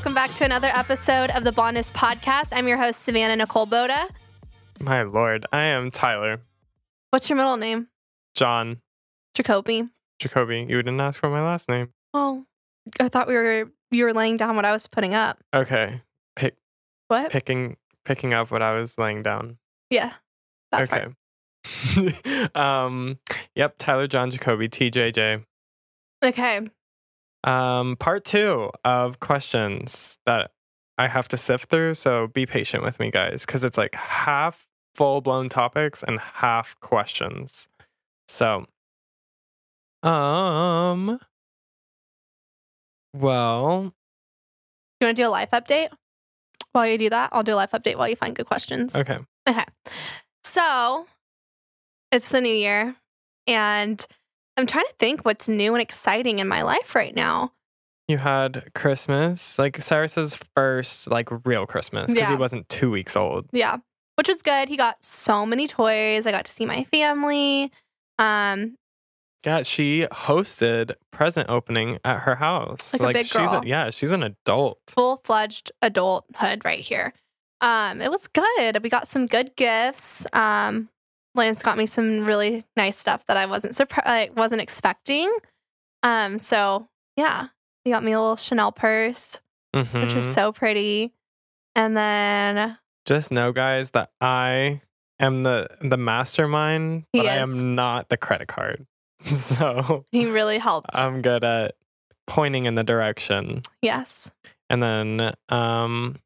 Welcome back to another episode of the Bonus Podcast. I'm your host, Savanna Nicole Boda. My lord, I am Tyler. What's your middle name? John Jacoby. Jacoby. You didn't ask for my last name. Oh, I thought we were you were laying down what I was putting up. Okay. Pick What? picking picking up what I was laying down. Yeah. Okay. um yep, Tyler John Jacoby, TJJ. Okay. Um part 2 of questions that I have to sift through, so be patient with me guys cuz it's like half full-blown topics and half questions. So um well, You want to do a life update? While you do that, I'll do a life update while you find good questions. okay. Okay. So it's the new year, and I'm trying to think what's new and exciting in my life right now. You had Christmas, like Cyrus's first like real Christmas because he wasn't two weeks old. Yeah, which was good. He got so many toys. I got to see my family. Um, Yeah, she hosted present opening at her house. Like a big she's girl. yeah, she's an adult. full fledged adulthood right here. Um, it was good. We got some good gifts. Um, Lance got me some really nice stuff that I wasn't surprised, I wasn't expecting. Um, so yeah, he got me a little Chanel purse, which was Mhm. so pretty. And then Just know, guys, that I am the the mastermind, but I am not the credit card. So he really helped. I'm good at pointing in the direction. yes. And then um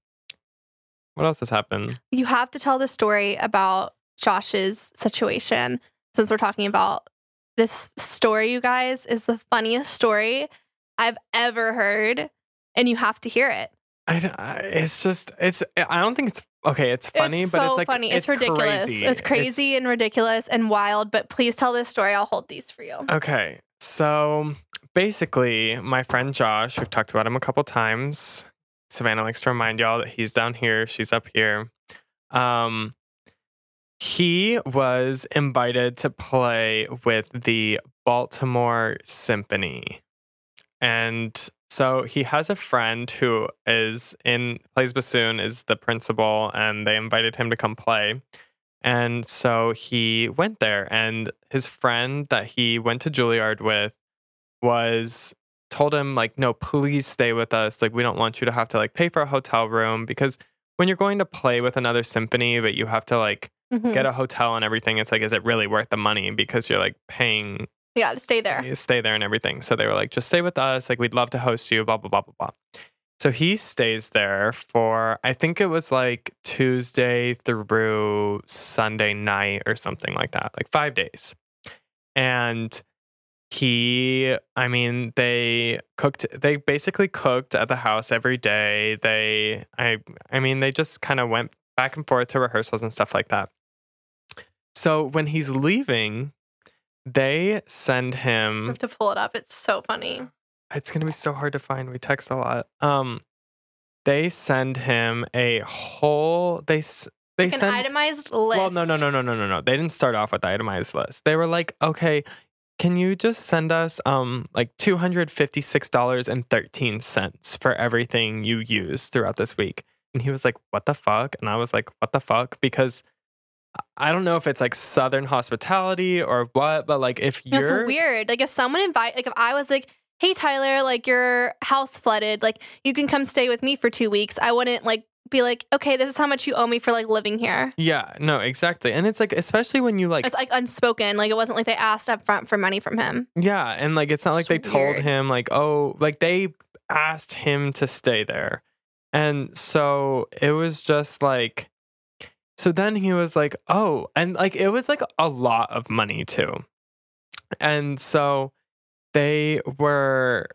what else has happened? You have to tell the story about Josh's situation since we're talking about this story, you guys, is the funniest story I've ever heard. And you have to hear it. I, it's just it's I don't think it's okay. It's funny, it's but so it's like funny. It's, ridiculous. Crazy. It's crazy and ridiculous and wild. But please tell this story. I'll hold these for you. okay, so basically, my friend Josh, we've talked about him a couple times. Savanna likes to remind y'all that he's down here, she's up here. Um, he was invited to play with the Baltimore Symphony, and so he has a friend who is in plays bassoon, is the principal, and they invited him to come play. And so he went there, and his friend that he went to Juilliard with was told him like, "No, please stay with us. Like, we don't want you to have to like pay for a hotel room because when you're going to play with another symphony, but you have to like Mhm. get a hotel and everything, it's like, is it really worth the money because you're like paying yeah, to stay there. you stay there and everything. So they were like, just stay with us. Like, we'd love to host you, blah, blah, blah, blah, blah. So he stays there for, I think it was like Tuesday through Sunday night or something like that, like five days. And he, I mean, they cooked, they basically cooked at the house every day. They, I, I mean, they just kind of went back and forth to rehearsals and stuff like that. So when he's leaving, they send I him have to pull it up. It's so funny. it's gonna be so hard to find we text a lot um they send him a whole they they An send itemized list. well no no no no no no no they didn't start off with the itemized list they were like okay can you just send us um like $256.13 for everything you use throughout this week and he was like what the fuck and i was like what the fuck because I don't know if it's like Southern hospitality or what, but like if you're weird. Like if someone invite, like if I was like, "Hey Tyler, like your house flooded, like you can come stay with me for two weeks," I wouldn't like be like, "Okay, this is how much you owe me for like living here." Yeah, no, exactly. And it's like especially when you like It's like unspoken. Like it wasn't like they asked up front for money from him. yeah, and like it's not like It's they told him like, "Oh, like they asked him to stay there." And so it was just like so then he was like, "Oh," and like it was like a lot of money too. And so they were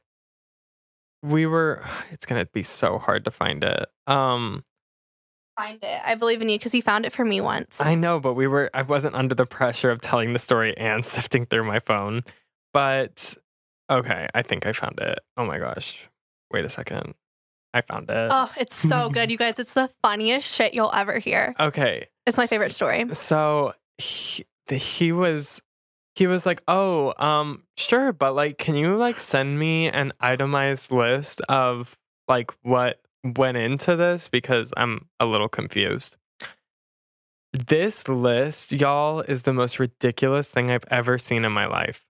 we were it's going to be so hard to find it. Um Find it. I believe in you because you found it for me once. I know, but we were I wasn't under the pressure of telling the story and sifting through my phone. But okay, I think I found it. Oh my gosh. Wait a second. I found it. Oh, it's so good, you guys. It's the funniest shit you'll ever hear. Okay. It's my favorite story. So he, he was he was like, "Oh, um sure, but like can you like send me an itemized list of like what went into this because I'm a little confused. This list, y'all, is the most ridiculous thing I've ever seen in my life.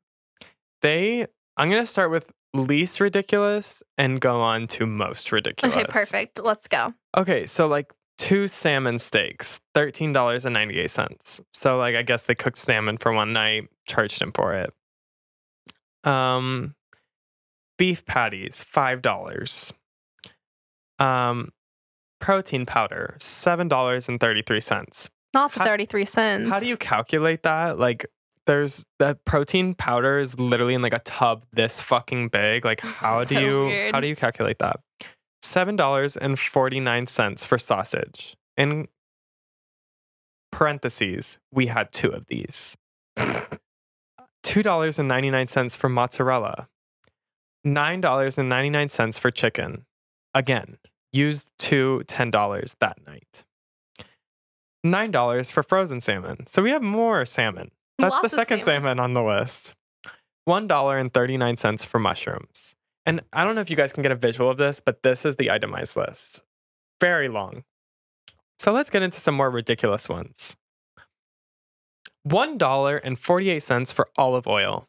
They, I'm going to start with least ridiculous and go on to most ridiculous. Okay, perfect. Let's go. Okay, so like two salmon steaks, $13.98. So like I guess they cooked salmon for one night, charged him for it. Um beef patties, $5. Um protein powder, $7.33. Not the How- 33 cents. How do you calculate that? Like there's that protein powder is literally in like a tub this fucking big. Like That's how do so you weird. how do you calculate that? Seven dollars and forty nine cents for sausage. In parentheses, we had two of these. Two dollars and ninety nine cents for mozzarella. Nine dollars and ninety nine cents for chicken. Again, used two ten dollars that night. Nine dollars for frozen salmon. So we have more salmon. That's the second salmon. on the list. One dollar and thirty nine cents for mushrooms. And I don't know if you guys can get a visual of this, but this is the itemized list. Very long. So let's get into some more ridiculous ones. One dollar and forty eight cents for olive oil.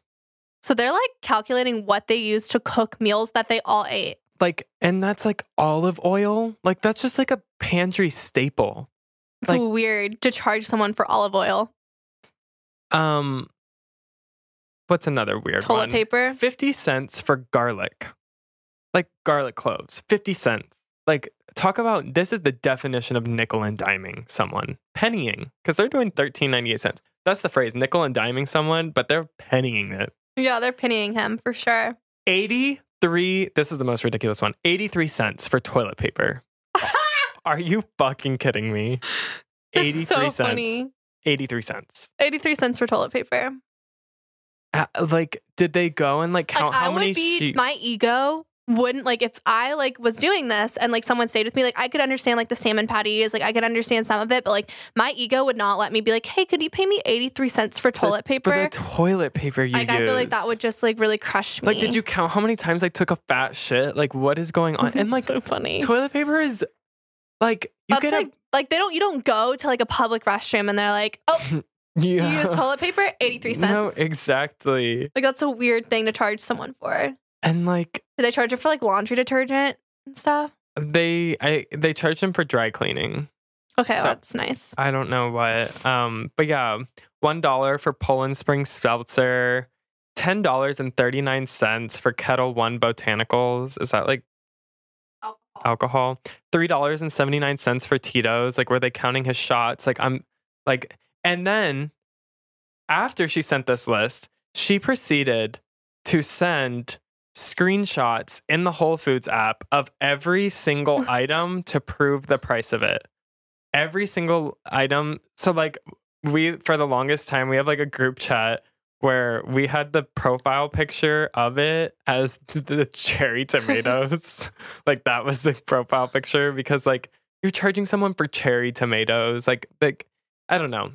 So they're like calculating what they use to cook meals that they all ate. Like, and that's like olive oil. Like that's just like a pantry staple. It's Like- weird to charge someone for olive oil. Um, what's another weird Toilet one? paper. 50 cents for garlic. Like garlic cloves. 50 cents. Like talk about this is the definition of nickel and diming someone. Pennying cuz they're doing 13.98 cents. That's the phrase, nickel and diming someone, but they're pennying it. Yeah, they're pennying him for sure. 83 this is the most ridiculous one. 83 cents for toilet paper. Are you fucking kidding me? That's 83 so cents. funny. 83 cents. 83 cents for toilet paper. Uh, like did they go and like count like I many would be my ego wouldn't like if I like was doing this and like someone stayed with me, like I could understand like the salmon patties, like I could understand some of it, but like my ego would not let me be like, hey, could you pay me 83 cents for toilet for paper? the toilet paper you like I feel like that would just like really crush me. Like, did you count how many times I took a fat shit? Like, what is going on? And like, so funny. toilet paper is like you That's get like like they don't you don't go to like a public restroom and they're like, oh, yeah. you use toilet paper, 83 cents. No, exactly. like that's a weird thing to charge someone for. And like Do they charge it for like laundry detergent and stuff? they, I they charged them for dry cleaning. Okay, So- that's nice. I don't know what. Um, but yeah, one dollar for Poland Spring Seltzer. Ten dollars and thirty nine cents for Ketel One Botanicals. Is that like alcohol. Three dollars and seventy nine cents for Tito's. Like, were they counting his shots? Like, I'm like, and then after she sent this list, she proceeded to send screenshots in the Whole Foods app of every single item to prove the price of it. Every single item. So, like, we, for the longest time, we have like a group chat where we had the profile picture of it as the cherry tomatoes. like that was the profile picture because like you're charging someone for cherry tomatoes. Like like I don't know.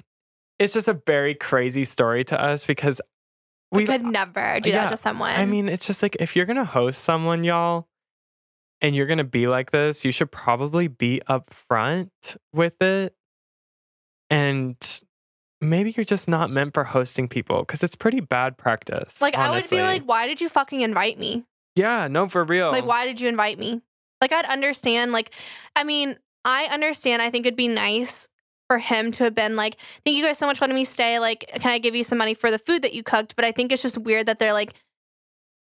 It's just a very crazy story to us because We could never do yeah, that to someone. I mean, it's just like if you're gonna host someone, y'all, and you're gonna be like this, you should probably be upfront with it. And maybe you're just not meant for hosting people because it's pretty bad practice. like I would be like, why did you fucking invite me? yeah, no, for real. Like, why did you invite me? Like, I'd understand. Like, I mean, I understand. I think it'd be nice for him to have been like, thank you guys so much for letting me stay. Like, can I give you some money for the food that you cooked? But I think it's just weird that they're like,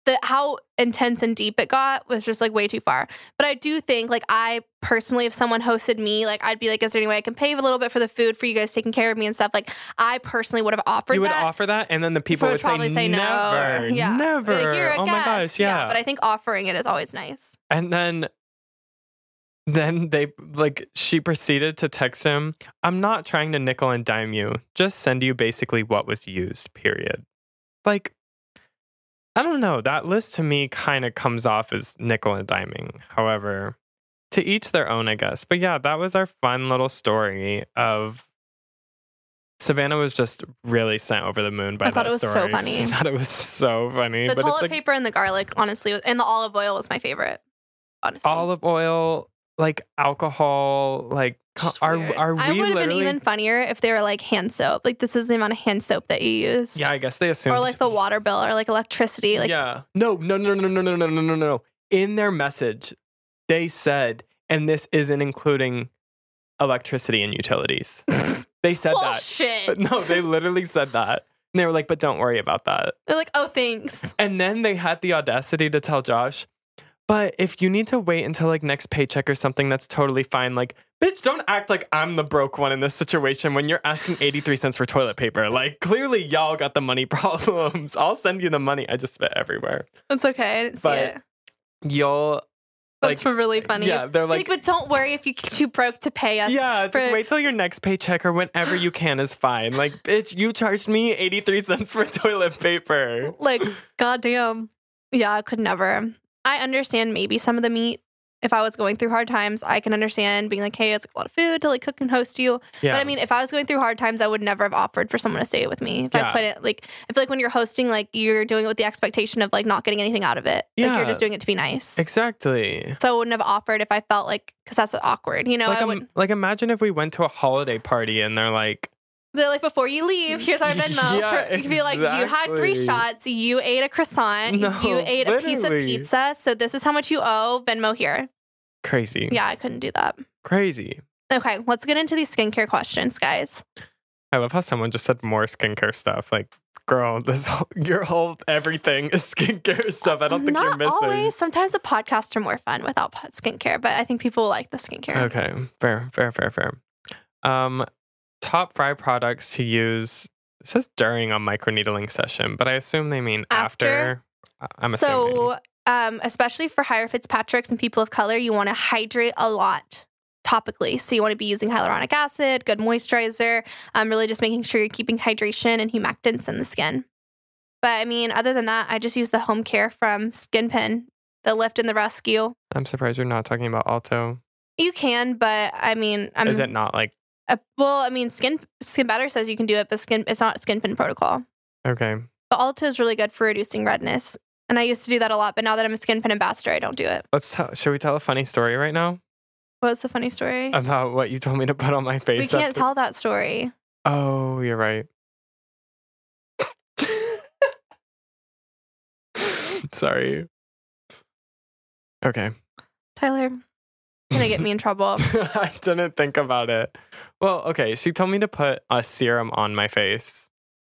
the how intense and deep it got was just like way too far. But I do think, like, I personally, if someone hosted me, like, I'd be like, is there any way I can pay a little bit for the food for you guys taking care of me and stuff? Like, I personally would have offered you would that. offer that, and then the people would would, probably say no, never, yeah. never. Like, you're a oh my guest. gosh, yeah. But I think offering it is always nice. And then then they like she proceeded to text him, I'm not trying to nickel and dime you. Just send you basically what was used, period. Like I don't know, that list to me kind of comes off as nickel and diming. However, to each their own, I guess. But yeah, that was our fun little story of Savanna was just really sent over the moon by I thought that it was so funny. She thought it was so funny. The but toilet it's like paper and the garlic, honestly, and the olive oil was my favorite. Honestly, olive oil like alcohol, like are weird. are we I would have been even funnier if they were like hand soap. Like this is the amount of hand soap that you use. yeah, I guess they assumed. Or like the water bill or like electricity. Like yeah, no, no, no, no, no, no, no, no, no, no. No. In their message, they said, and this isn't including electricity and utilities. they said that. bullshit. No, they literally said that. And they were like, but don't worry about that. They're like, oh thanks. And then they had the audacity to tell Josh, but if you need to wait until like next paycheck or something, that's totally fine. Like, bitch, don't act like I'm the broke one in this situation when you're asking 83 cents for toilet paper. Like, clearly y'all got the money problems. I'll send you the money. I just spit everywhere. That's okay. I didn't see But, it. You'll, That's like, really funny. yeah, they're like, like, but don't worry if you're too broke to pay us. yeah, just for- wait till your next paycheck or whenever you can is fine. Like, bitch, you charged me 83 cents for toilet paper. Like, goddamn. Yeah, I could never. I understand maybe some of the meat. If I was going through hard times, I can understand being like, hey, it's a lot of food to like cook and host you. Yeah. But I mean, if I was going through hard times, I would never have offered for someone to stay with me. If Yeah. I put it like, I feel like when you're hosting, like, you're doing it with the expectation of like not getting anything out of it. Like, Yeah. you're just doing it to be nice. exactly. so I wouldn't have offered if I felt like, because that's awkward, you know? like, I like imagine if we went to a holiday party and they're like They're like, before you leave, here's our Venmo. Yeah, for, be like, you had three shots, you ate a croissant, No, you ate a piece of pizza, so this is how much you owe. Venmo here. crazy Yeah, I couldn't do that. crazy Okay, let's get into these skincare questions, guys. i love how someone just said more skincare stuff like girl this whole, your whole everything is skincare stuff i don't think Not you're missing always. Sometimes the podcasts are more fun without skincare, but I think people like the skincare. okay fair fair fair fair um top five products to use it says during a microneedling session but i assume they mean after, After? I'm assuming So, um, especially for higher Fitzpatrick's and people of color, you want to hydrate a lot topically. So you want to be using hyaluronic acid, good moisturizer, um, really just making sure you're keeping hydration and humectants in the skin. But I mean, other than that, I just use the home care from SkinPen, the lift and the rescue. i'm surprised you're not talking about alto You can, but I mean, I'm is it not like uh, well, I mean, Skin Skin Better says you can do it, but Skin it's not SkinPen protocol. okay But Alto is really good for reducing redness. And I used to do that a lot, but now that I'm a SkinPen ambassador, I don't do it. let's tell should we tell a funny story right now What's the funny story? about what you told me to put on my face we can't after- tell that story. Oh, you're right. Sorry. Okay. Tyler, gonna get me in trouble. I didn't think about it. Well, okay. She told me to put a serum on my face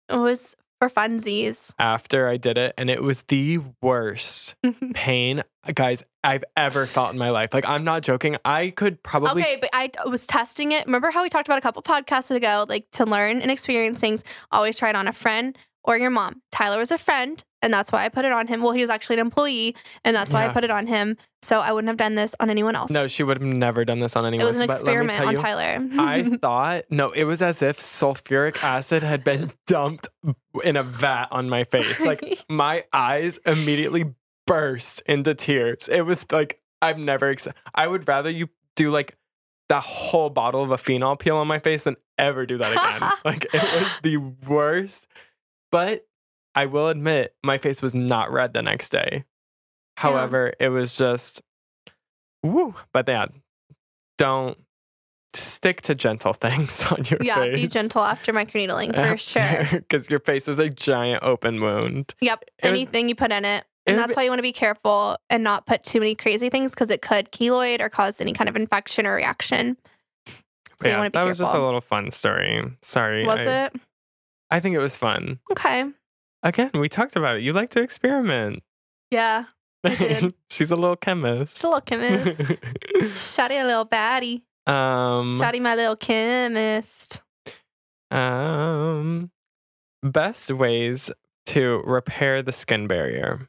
It was for funsies. after I did it, and it was the worst pain, guys, I've ever felt in my life. Like, I'm not joking. I could probably. okay, but I was testing it. Remember how we talked about a couple podcasts ago, like to learn and experience things, always try it on a friend or your mom. Tyler was a friend, and that's why I put it on him. Well, he was actually an employee, and that's why I put it on him. So I wouldn't have done this on anyone else. No, she would have never done this on anyone. it was an but let me experiment on you, Tyler. I thought no, it was as if sulfuric acid had been dumped in a vat on my face. Like my eyes immediately burst into tears. It was like I've never. Ex- I would rather you do like that whole bottle of a phenol peel on my face than ever do that again. like it was the worst. But I will admit, my face was not red the next day. However, it was just woo. But yeah, don't stick to gentle things on your yeah, face. Yeah, be gentle after microneedling for sure. Because your face is a giant open wound. Yep. It was- Anything you put in it. it And would that's be- why you want to be careful and not put too many crazy things because it could keloid or cause any kind of infection or reaction. So yeah, want to that be was just a little fun story. Sorry. Was I, it? I think it was fun. Okay. Again, we talked about it. You like to experiment. Yeah. She's a little chemist. Just a little chemist. Shotty a little baddie. um, Shotty my little chemist. um, best ways to repair the skin barrier.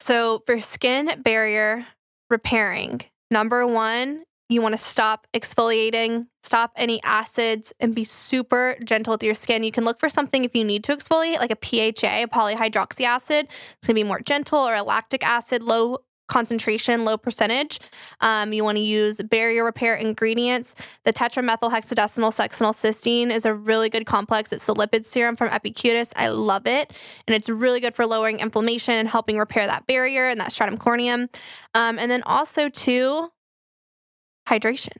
So for skin barrier repairing, number one, you want to stop exfoliating, stop any acids, and be super gentle with your skin. You can look for something if you need to exfoliate, like a PHA, a polyhydroxy acid. It's gonna be more gentle, or a lactic acid, low concentration, low percentage. Um, you want to use barrier repair ingredients. The tetramethylhexadecinal cysteine is a really good complex. It's the lipid serum from Epicutis. I love it and it's really good for lowering inflammation and helping repair that barrier and that stratum corneum. Um, and then also too, hydration.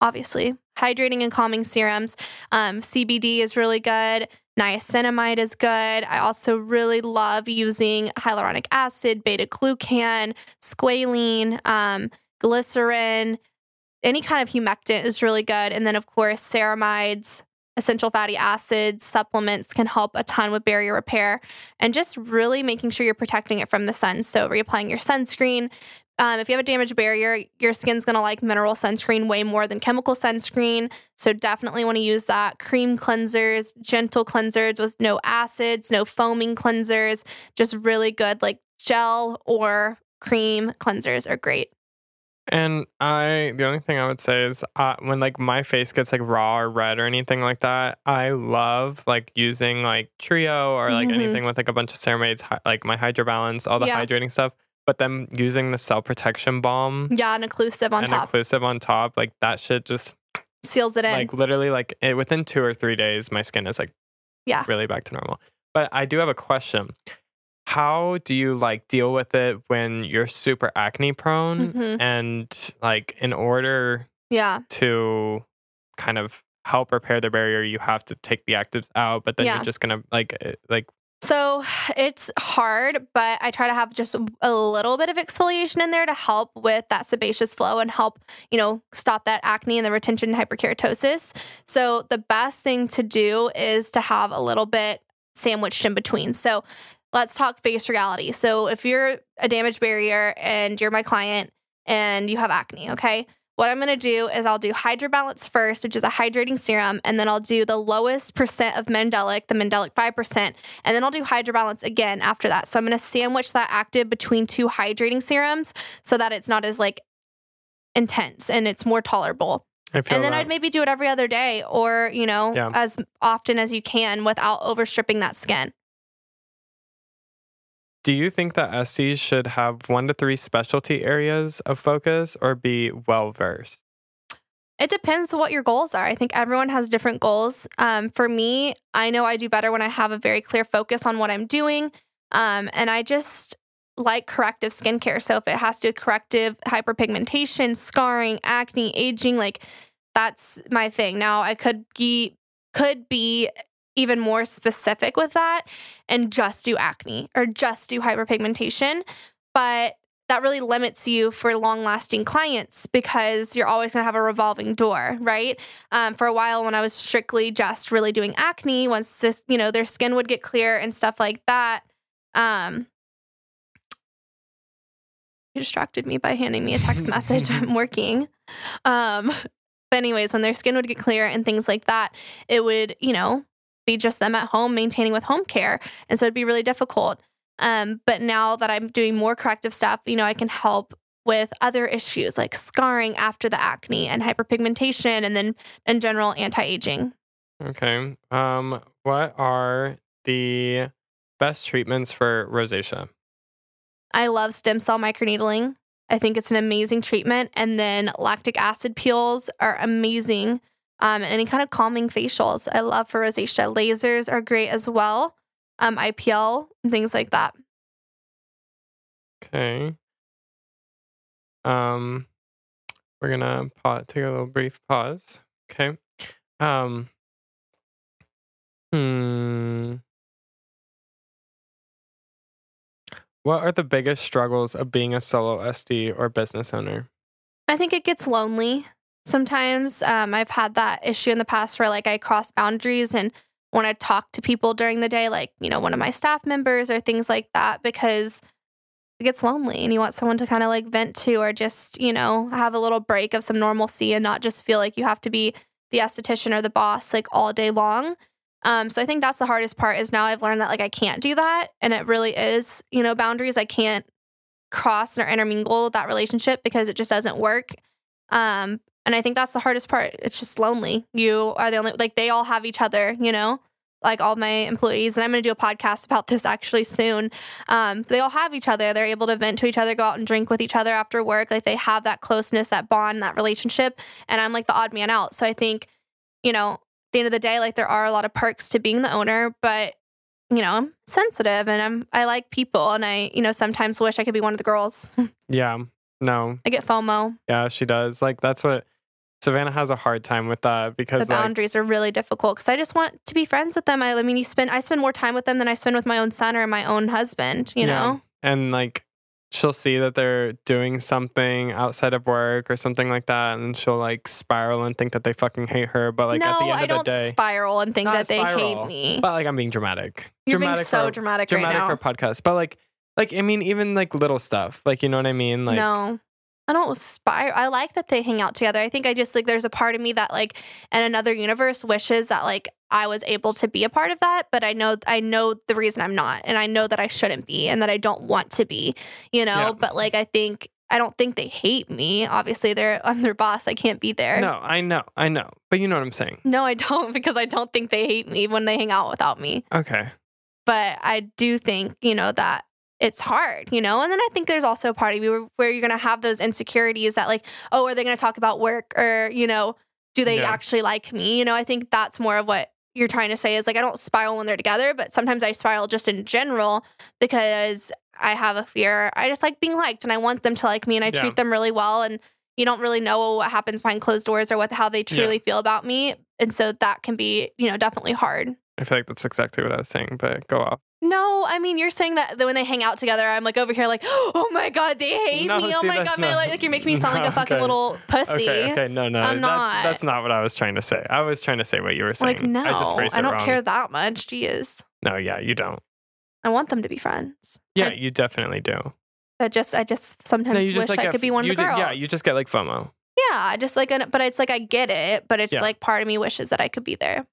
Obviously, hydrating and calming serums. Um, CBD is really good. Niacinamide is good. I also really love using hyaluronic acid, beta glucan, squalene, um, glycerin. Any kind of humectant is really good. And then, of course, ceramides, essential fatty acids, supplements can help a ton with barrier repair and just really making sure you're protecting it from the sun. So, reapplying your sunscreen. Um, if you have a damaged barrier, your skin's gonna like mineral sunscreen way more than chemical sunscreen. So, definitely wanna use that. Cream cleansers, gentle cleansers with no acids, no foaming cleansers, just really good, like gel or cream cleansers are great. And I, the only thing I would say is uh, when like my face gets like raw or red or anything like that, I love like using like Trio or like Mhm. anything with like a bunch of ceramides, like my Hydro Balance, all the Yeah. hydrating stuff. But then using the cell protection balm Yeah, an occlusive on and top inclusive on top, like that shit just seals it in. like literally like it, within two or three days, my skin is like Yeah. really back to normal. But I do have a question. How do you like deal with it when you're super acne prone Mhm. and like in order yeah. to kind of help repair the barrier, you have to take the actives out, but then Yeah. you're just gonna like uh, like So it's hard, but I try to have just a little bit of exfoliation in there to help with that sebaceous flow and help, you know, stop that acne and the retention and hyperkeratosis. So the best thing to do is to have a little bit sandwiched in between. So let's talk face reality. So if you're a damaged barrier and you're my client and you have acne, okay? What I'm gonna do is I'll do Hydro Balance first, which is a hydrating serum, and then I'll do the lowest percent of Mandelic, the Mandelic 5%, and then I'll do Hydro Balance again after that. So I'm gonna sandwich that active between two hydrating serums so that it's not as like intense and it's more tolerable. And then that. I'd maybe do it every other day or, you know, Yeah. as often as you can without overstripping that skin. Do you think that SCs should have one to three specialty areas of focus or be well versed? It depends what your goals are. I think everyone has different goals. Um, for me, I know I do better when I have a very clear focus on what I'm doing. Um, and I just like corrective skincare. So if it has to do with corrective hyperpigmentation, scarring, acne, aging, like that's my thing. Now I could be could be even more specific with that and just do acne or just do hyperpigmentation. But that really limits you for long lasting clients because you're always going to have a revolving door, right? Um, for a while, when I was strictly just really doing acne, once this, you know, their skin would get clear and stuff like that. Um, you distracted me by handing me a text message. I'm working. Um, but, anyways, when their skin would get clear and things like that, it would, you know, be just them at home maintaining with home care. And so it'd be really difficult. Um, but now that I'm doing more corrective stuff, you know, I can help with other issues like scarring after the acne and hyperpigmentation and then in general anti-aging. Okay. Um, what are the best treatments for rosacea? I love stem cell microneedling. I think it's an amazing treatment. And then lactic acid peels are amazing. Um, and any kind of calming facials I love for rosacea. Lasers are great as well. Um, IPL and things like that. Okay. Um, we're gonna pause, take a little brief pause. Okay. Um. Hmm. What are the biggest struggles of being a solo SD or business owner? I think it gets lonely sometimes. Um, I've had that issue in the past where like I cross boundaries and want to talk to people during the day, like, you know, one of my staff members or things like that, because it gets lonely and you want someone to kind of like vent to or just, you know, have a little break of some normalcy and not just feel like you have to be the esthetician or the boss like all day long. Um, so I think that's the hardest part is now I've learned that like I can't do that. And it really is, you know, boundaries. I can't cross or intermingle that relationship because it just doesn't work. Um, and I think that's the hardest part. It's just lonely. You are the only like they all have each other, you know, like all my employees. And I'm going to do a podcast about this actually soon. Um, they all have each other. They're able to vent to each other, go out and drink with each other after work. Like they have that closeness, that bond, that relationship. And I'm like the odd man out. So I think, you know, at the end of the day, like there are a lot of perks to being the owner, but you know, I'm sensitive and I'm I like people and I, you know, sometimes wish I could be one of the girls. Yeah. No. I get FOMO. Yeah, she does. Like that's what Savanna has a hard time with that because the like, boundaries are really difficult because I just want to be friends with them. I, I mean, you spend I spend more time with them than I spend with my own son or my own husband. You Yeah. know, and like she'll see that they're doing something outside of work or something like that and she'll like spiral and think that they fucking hate her but like no, at the end I of the day, I don't day spiral and think that they spiral, hate me. but like i'm being dramatic You're dramatic being so for, dramatic, dramatic right for now. a podcast but like like i mean even like little stuff like you know what i mean like no. I don't spiral. I like that they hang out together. I think I just like there's a part of me that like in another universe wishes that like I was able to be a part of that, but I know I know the reason I'm not, and I know that I shouldn't be, and that I don't want to be, you know. Yeah. But like I think I don't think they hate me. Obviously, they're I'm their boss. I can't be there. no i know i know but you know what i'm saying No, I don't because I don't think they hate me when they hang out without me. okay But I do think, you know, that it's hard, you know? And then I think there's also a part of you where, you're going to have those insecurities that, like, oh, are they going to talk about work or, you know, do they Yeah. actually like me? You know, I think that's more of what you're trying to say is like, I don't spiral when they're together, but sometimes I spiral just in general because I have a fear. I just like being liked and I want them to like me and I Yeah. treat them really well. And you don't really know what happens behind closed doors or what how they truly feel about me. And so that can be, you know, definitely hard. I feel like that's exactly what i was saying but go off No, I mean you're saying that when they hang out together, I'm like over here like, oh my god, they hate No, me. Oh see, my god, my, not- like, like you're making me sound like a fucking okay. little pussy. okay okay no no I'm that's not. that's not what i was trying to say i was trying to say what you were saying Like no, i just phrased I don't wrong. care that much. Jeez, no yeah you don't I want them to be friends. yeah I, you definitely do I just, I just sometimes no, wish just like I could be one of the ju- girls. yeah you just get like fomo yeah, I just like, an, but it's like I get it, but it's Yeah. like part of me wishes that I could be there.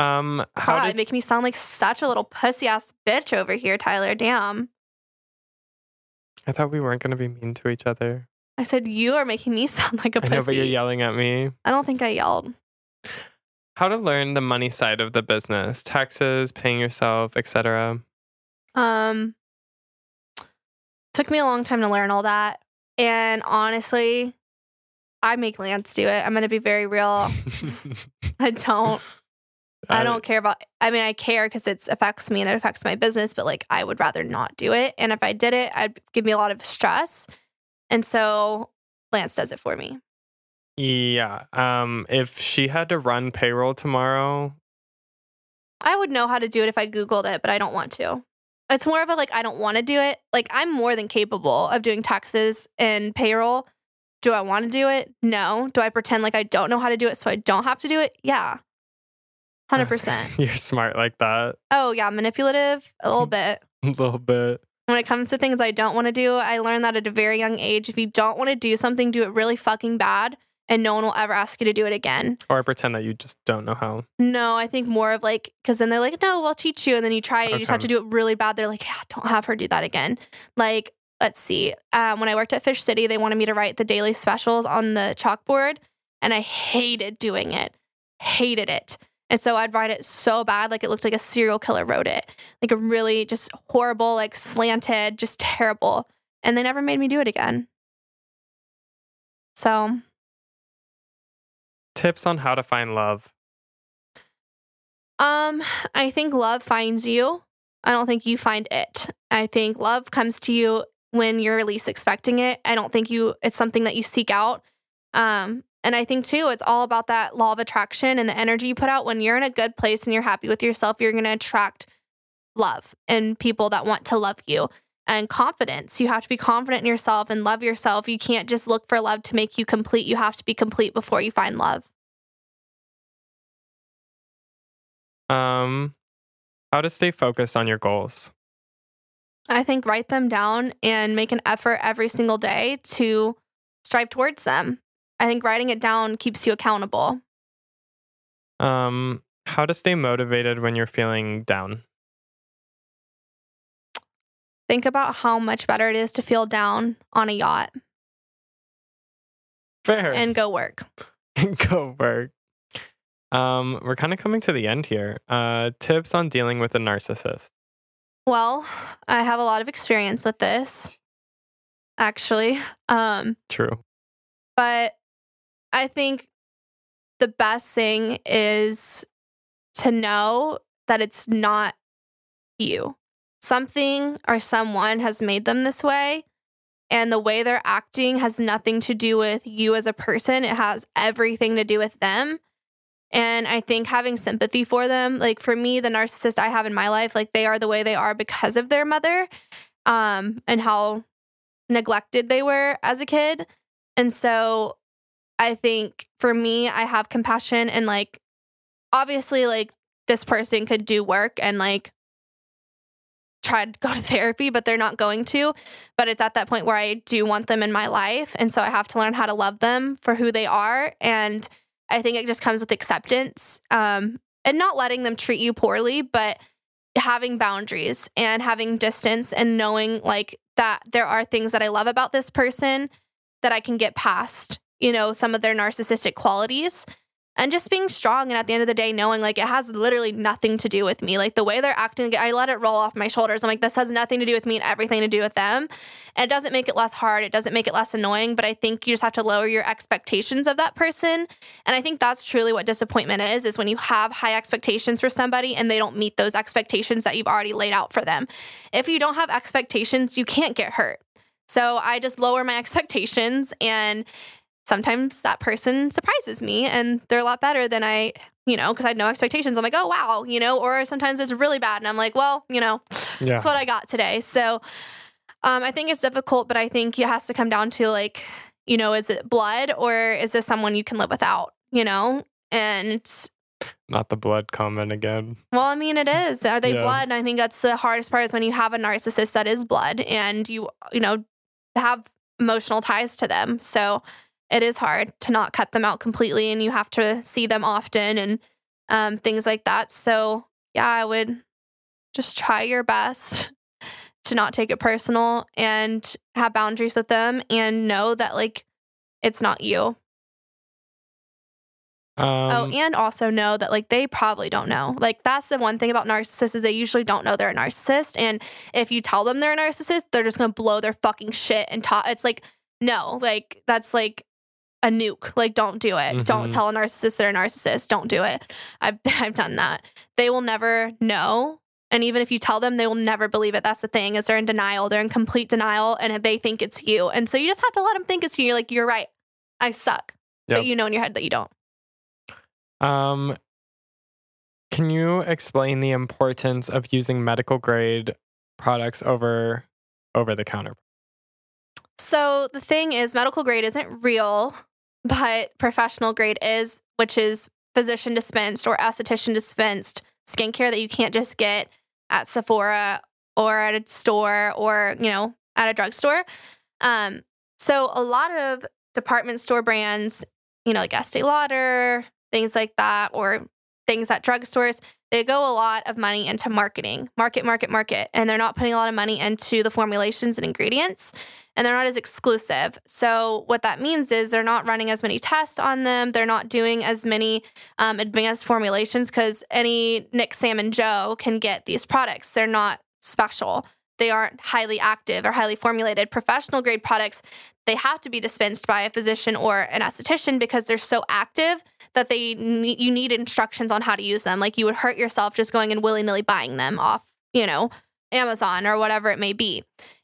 Um how God, did make me sound like such a little pussy ass bitch over here, Tyler. Damn. I thought we weren't going to be mean to each other. I said you are making me sound like a I know, but you're yelling at me. I don't think I yelled. How to learn the money side of the business, taxes, paying yourself, etc. Um, took me a long time to learn all that. And honestly, I make Lance do it. I'm going to be very real. I don't. I don't care about. I mean, I care because it affects me and it affects my business. But like, I would rather not do it. And if I did it, I'd give me a lot of stress. And so Lance does it for me. Yeah. Um. If she had to run payroll tomorrow, I would know how to do it if I Googled it, but I don't want to. It's more of a like, I don't want to do it. Like, I'm more than capable of doing taxes and payroll. Do I want to do it? No. Do I pretend like I don't know how to do it so I don't have to do it? Yeah. 100%. you're smart like that. oh, yeah. Manipulative, a little bit. A little bit. When it comes to things I don't want to do, I learned that at a very young age. If you don't want to do something, do it really fucking bad, and no one will ever ask you to do it again. Or pretend that you just don't know how. No, I think more of like, because then they're like, no, we'll teach you. And then you try it, you just have to do it really bad. They're like, yeah, don't have her do that again. Like, let's see. Um, when I worked at Fish City, they wanted me to write the daily specials on the chalkboard, and I hated doing it. Hated it. And so I'd write it so bad, like it looked like a serial killer wrote it. Like a really just horrible, like slanted, just terrible. And they never made me do it again. So Tips on how to find love. Um, I think love finds you. I don't think you find it. I think love comes to you when you're least expecting it. I don't think you it's something that you seek out. Um, and I think too, it's all about that law of attraction and the energy you put out. When you're in a good place and you're happy with yourself, you're going to attract love and people that want to love you and confidence. You have to be confident in yourself and love yourself. You can't just look for love to make you complete. You have to be complete before you find love. Um, how to stay focused on your goals. I think write them down and make an effort every single day to strive towards them. I think writing it down keeps you accountable. Um, how to stay motivated when you're feeling down. Think about how much better it is to feel down on a yacht Fair. and go work. and go work. Um, we're kind of coming to the end here. Uh, tips on dealing with a narcissist. Well, I have a lot of experience with this, actually. Um, True. but I think the best thing is to know that it's not you. Something or someone has made them this way, and the way they're acting has nothing to do with you as a person. It has everything to do with them. And I think having sympathy for them, like for me, the narcissist I have in my life, like they are the way they are because of their mother um, and how neglected they were as a kid. And so I think for me, I have compassion and like obviously, like this person could do work and like try to go to therapy, but they're not going to. But it's at that point where I do want them in my life. And so I have to learn how to love them for who they are. And I think it just comes with acceptance um, and not letting them treat you poorly, but having boundaries and having distance and knowing like that there are things that I love about this person that I can get past, you know, some of their narcissistic qualities and just being strong and at the end of the day knowing like it has literally nothing to do with me. Like the way they're acting i let it roll off my shoulders. I'm like this has nothing to do with me and everything to do with them. And it doesn't make it less hard. It doesn't make it less annoying. But i think you just have to lower your expectations of that person. And i think that's truly what disappointment is is when you have high expectations for somebody and they don't meet those expectations that you've already laid out for them. If you don't have expectations you can't get hurt. So I just lower my expectations and sometimes that person surprises me and they're a lot better than I, you know, because I had no expectations. I'm like, oh, wow, you know, or sometimes it's really bad and I'm like, well, you know, yeah. that's what I got today. So um, I think it's difficult, but I think it has to come down to like, you know, is it blood or is this someone you can live without, you know? And not the blood comment again. Well, I mean, it is. Are they yeah. blood? And I think that's the hardest part is when you have a narcissist that is blood and you, you know, have emotional ties to them. So it is hard to not cut them out completely and you have to see them often and um, things like that. So, yeah, I would just try your best to not take it personal and have boundaries with them and know that, like, it's not you. Oh, um, oh, and also know that like they probably don't know. Like that's the one thing about narcissists is they usually don't know they're a narcissist. And if you tell them they're a narcissist, they're just gonna blow their fucking shit and talk. It's like no, like that's like a nuke. Like, don't do it. Mm-hmm. Don't tell a narcissist they're a narcissist. Don't do it. I've I've done that. They will never know. And even if you tell them, they will never believe it. That's the thing is they're in denial. They're in complete denial, and they think it's you. And so you just have to let them think it's you. You're like, you're right. I suck, yep. but you know in your head that you don't. Um, can you explain the importance of using medical grade products over over the counter? So the thing is, medical grade isn't real but professional grade is, which is physician dispensed or esthetician dispensed skincare that you can't just get at Sephora or at a store or, you know, at a drugstore. Um, so a lot of department store brands, you know, like Estee Lauder, things like that, or things at drugstores, they go a lot of money into marketing, market, market, market, and they're not putting a lot of money into the formulations and ingredients, and they're not as exclusive. So what that means is they're not running as many tests on them. They're not doing as many um, advanced formulations because any Nick, Sam, and Joe can get these products. They're not special. They aren't highly active or highly formulated. Professional grade products, they have to be dispensed by a physician or an esthetician because they're so active that they need, you need instructions on how to use them. Like you would hurt yourself just going and willy nilly buying them off, you know, Amazon or whatever it may be.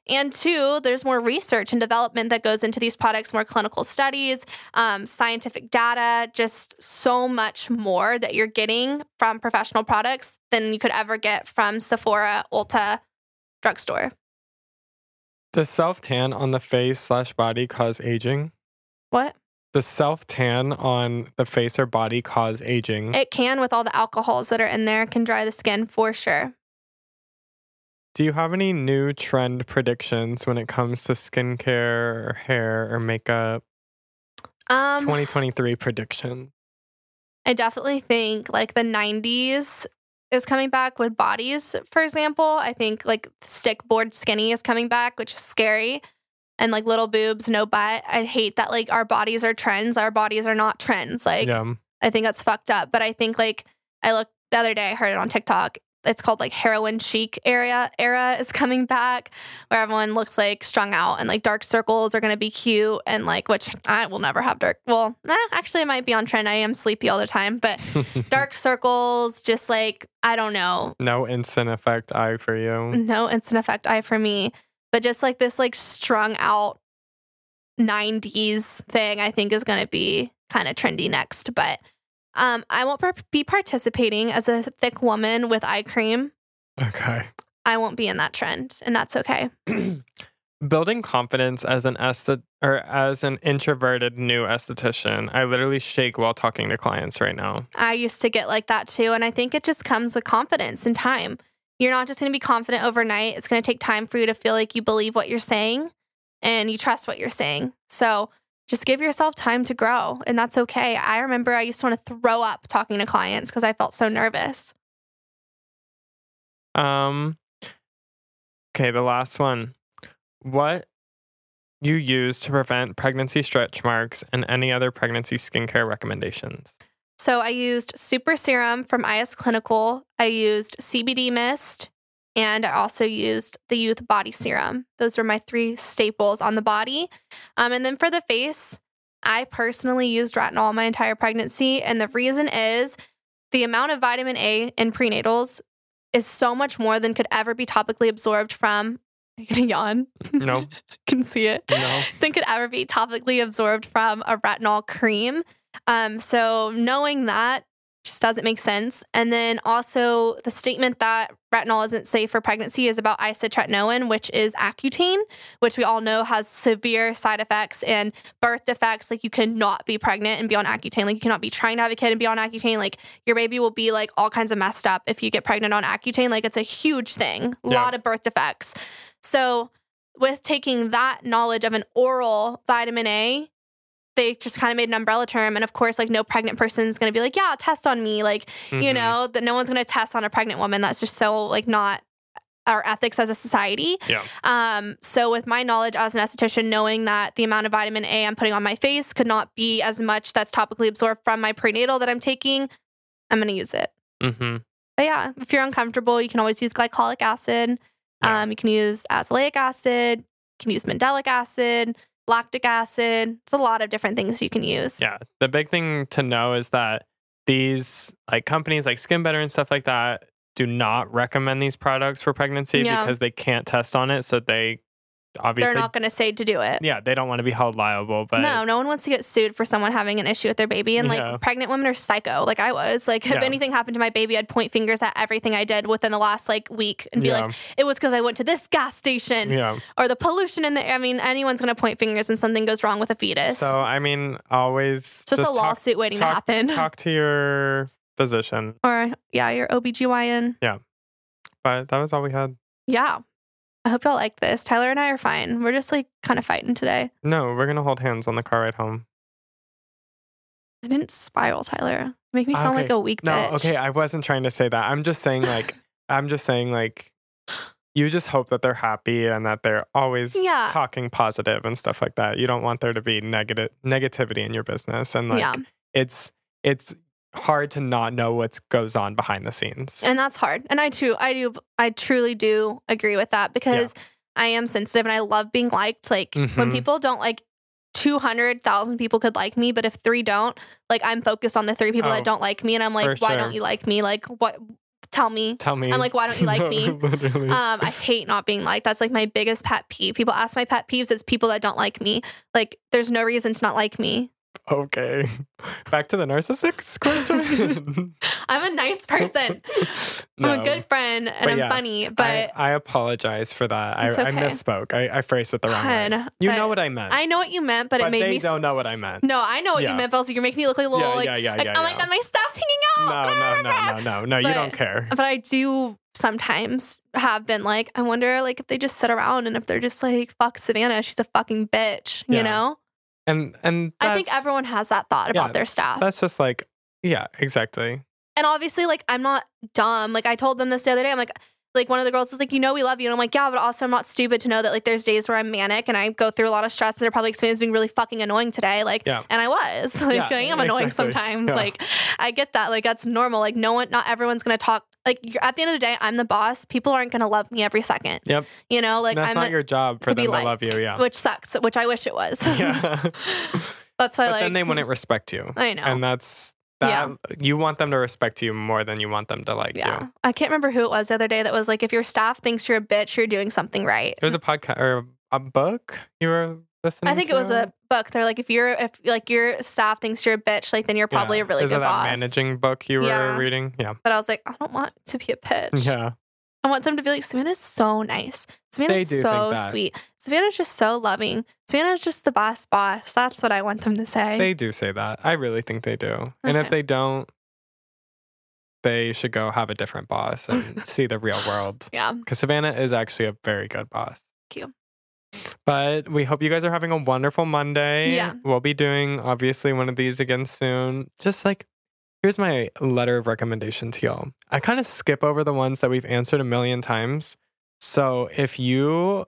And two, there's more research and development that goes into these products, more clinical studies, um, scientific data, just so much more that you're getting from professional products than you could ever get from Sephora, Ulta, drugstore. Does self tan on the face slash body cause aging? What? Does self tan on the face or body cause aging? It can with all the alcohols that are in there, can dry the skin for sure. Do you have any new trend predictions when it comes to skincare or hair or makeup? Um 2023 prediction. I definitely think like the 90s is coming back with bodies, for example. I think like stick board skinny is coming back, which is scary and like little boobs, no butt. I hate that like our bodies are trends. Our bodies are not trends. Like yeah. I think that's fucked up. But I think like I looked the other day, I heard it on TikTok. It's called like heroin chic area era is coming back where everyone looks like strung out and like dark circles are gonna be cute and like which I will never have dark well eh, actually it might be on trend. I am sleepy all the time, but dark circles, just like I don't know. No instant effect eye for you. No instant effect eye for me But just like this like strung out 90s thing, I think is going to be kind of trendy next. But um, I won't be participating as a thick woman with eye cream. Okay. I won't be in that trend, and that's okay. Building confidence as an esthet or as an introverted new esthetician, I literally shake while talking to clients right now. I used to get like that too. And I think it just comes with confidence and time. You're not just going to be confident overnight. It's going to take time for you to feel like you believe what you're saying and you trust what you're saying. So just give yourself time to grow, and that's okay. I remember I used to want to throw up talking to clients because I felt so nervous. Um Okay, the last one. What you use to prevent pregnancy stretch marks and any other pregnancy skincare recommendations? So I used Super Serum from IS Clinical. I used CBD Mist, and I also used the Youth Body Serum. Those were my three staples on the body. Um, and then for the face, I personally used retinol my entire pregnancy. And the reason is the amount of vitamin A in prenatals is so much more than could ever be topically absorbed from. Are you gonna yawn? No. Can see it. No. Than could ever be topically absorbed from a retinol cream. Um, so knowing that just doesn't make sense. And then also the statement that retinol isn't safe for pregnancy is about isotretinoin, which is Accutane, which we all know has severe side effects and birth defects. Like you cannot be pregnant and be on Accutane. Like you cannot be trying to have a kid and be on Accutane. Like your baby will be like all kinds of messed up if you get pregnant on Accutane. Like it's a huge thing. A Yeah. lot of birth defects. So with taking that knowledge of an oral vitamin A, they just kind of made an umbrella term. And of course, like no pregnant person is going to be like, yeah, test on me. Like, you Mhm. know, that no one's going to test on a pregnant woman. That's just so like not our ethics as a society. Yeah. Um, so with my knowledge as an esthetician, knowing that the amount of vitamin A I'm putting on my face could not be as much that's topically absorbed from my prenatal that I'm taking, I'm going to use it. Mhm. But yeah, if you're uncomfortable, you can always use glycolic acid. Yeah. Um, you can use azelaic acid. You can use mandelic acid, lactic acid. It's a lot of different things you can use. Yeah. The big thing to know is that these like companies like SkinBetter and stuff like that do not recommend these products for pregnancy Yeah. because they can't test on it. So they obviously They're not going to say to do it. yeah, they don't want to be held liable. But no, no one wants to get sued for someone having an issue with their baby. And like Yeah. pregnant women are psycho. Like I was. Like if Yeah. anything happened to my baby, I'd point fingers at everything I did within the last like week and be yeah, like, it was because I went to this gas station yeah. or the pollution in the I mean, anyone's gonna point fingers when something goes wrong with a fetus. So I mean, always it's just, a talk- lawsuit waiting talk, to happen. talk to your physician. Or yeah, your OBGYN. Yeah. But that was all we had. Yeah. I hope y'all like this. Tyler and I are fine. We're just like kind of fighting today. No, we're gonna hold hands on the car ride home. I didn't spiral, Tyler. Make me sound like a weak No, bitch. okay, I wasn't trying to say that. I'm just saying like I'm just saying like you just hope that they're happy and that they're always Yeah. talking positive and stuff like that. You don't want there to be negative negativity in your business and like yeah. it's it's hard to not know what goes on behind the scenes. And that's hard. And I too, I do, I truly do agree with that because I am sensitive and I love being liked. Like when Mhm. people don't like, 200,000 people could like me, but if three don't, like I'm focused on the three people Oh, that don't like me. And I'm like, why sure. don't you like me? Like, what? Tell me. Tell me. I'm like, why don't you like me? Um, I hate not being liked. That's like my biggest pet peeve. People ask my pet peeves. It's people that don't like me. Like, there's no reason to not like me. Okay. Back to the narcissist question. I'm a nice person. I'm a good friend and But I'm yeah, funny, but I, I apologize for that. I, It's I misspoke. I, I phrased it the wrong way. You know what I meant. I know what you meant, but, but it made they me. don't know what I meant. No, I know what Yeah. you meant, but also you're making me look like a little yeah, like, yeah, yeah, like yeah, oh my yeah. god, my stuff's hanging out. No, no, no, no, no, no. You don't care. But I do sometimes have been like, I wonder like if they just sit around and if they're just like, fuck Savanna, she's a fucking bitch, you know? And and I think everyone has that thought yeah, about their staff. That's just like yeah, exactly. And obviously, like, I'm not dumb. Like, I told them this the other day. I'm like, like one of the girls is like, you know, we love you. And I'm like, yeah, but also I'm not stupid to know that like there's days where I'm manic and I go through a lot of stress and they're probably experiencing being really fucking annoying today. Like, Yeah. and I was like, Yeah, I am annoying exactly. sometimes. Yeah. Like, I get that. Like, that's normal. Like, no one, not everyone's gonna talk. Like, at the end of the day, I'm the boss. People aren't gonna love me every second. Yep. You know, like That's I'm not a- your job for to them be to liked, love you. Yeah. which sucks. Which I wish it was. yeah. that's why, but like, then they wouldn't respect you. I know. And that's that Yeah. you want them to respect you more than you want them to like Yeah. you. I can't remember who it was the other day that was like, if your staff thinks you're a bitch, you're doing something right. It was a podcast or a book you were listening. I think it was a book. They're like, if you're, if like your staff thinks you're a bitch, like then you're probably Yeah. a really Is good that boss. managing book you were Yeah. reading? Yeah. But I was like, I don't want to be a bitch. Yeah. I want them to be like, Savanna's so nice. Savanna's so sweet. Savanna's just so loving. Savanna's just the best boss. That's what I want them to say. They do say that. I really think they do. And if they don't, they should go have a different boss and see the real world. yeah. Because Savanna is actually a very good boss. Thank you. But we hope you guys are having a wonderful Monday. Yeah. We'll be doing obviously one of these again soon. Just like, here's my letter of recommendation to y'all. I kind of skip over the ones that we've answered a million times. So if you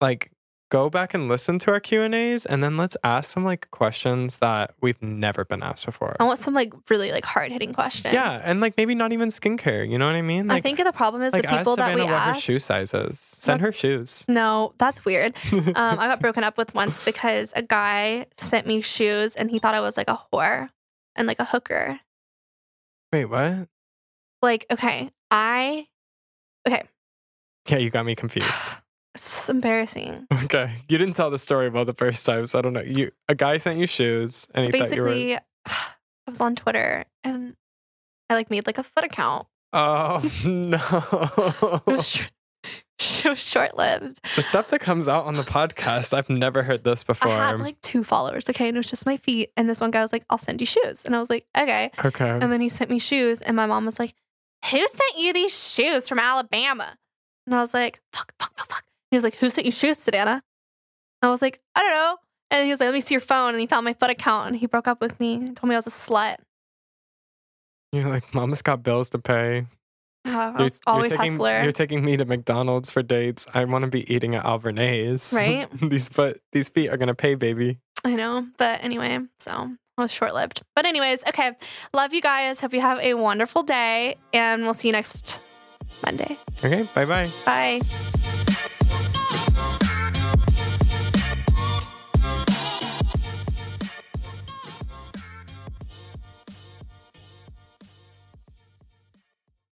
like go back and listen to our Q and A's and then let's ask some like questions that we've never been asked before. I want some like really like hard hitting questions. Yeah, and like maybe not even skincare. You know what I mean? Like, I think the problem is like the people ask that we what her ask. shoe sizes. Send her shoes. No, that's weird. Um, I got broken up with once because a guy sent me shoes and he thought I was like a whore and like a hooker. Wait, what? Like, okay, I okay. Yeah, you got me confused. it's embarrassing. Okay, you didn't tell the story about the first time, so I don't know. You a guy sent you shoes, and So you were. basically, I was on Twitter and I like made like a foot account. Oh It no! was, sh- it was short lived. the stuff that comes out on the podcast, I've never heard this before. I had like two followers, okay, and it was just my feet. And this one guy was like, "I'll send you shoes," and I was like, "Okay." okay, And then he sent me shoes, and my mom was like, Who sent you these shoes from Alabama? And I was like, Fuck, fuck, fuck, fuck. He was like, Who sent you shoes, Savanna? I was like, I don't know. And he was like, Let me see your phone. And he found my foot account and he broke up with me and told me I was a slut. you're like, Mama's got bills to pay. Uh, I You're- always you're taking, hustler. You're taking me to McDonald's for dates. I want to be eating at Albernays. Right? these foot, these feet are gonna pay, baby. I know. But anyway, so it was short lived. But, anyways, okay. Love you guys. Hope you have a wonderful day. And we'll see you next Monday. Okay, bye bye. Bye.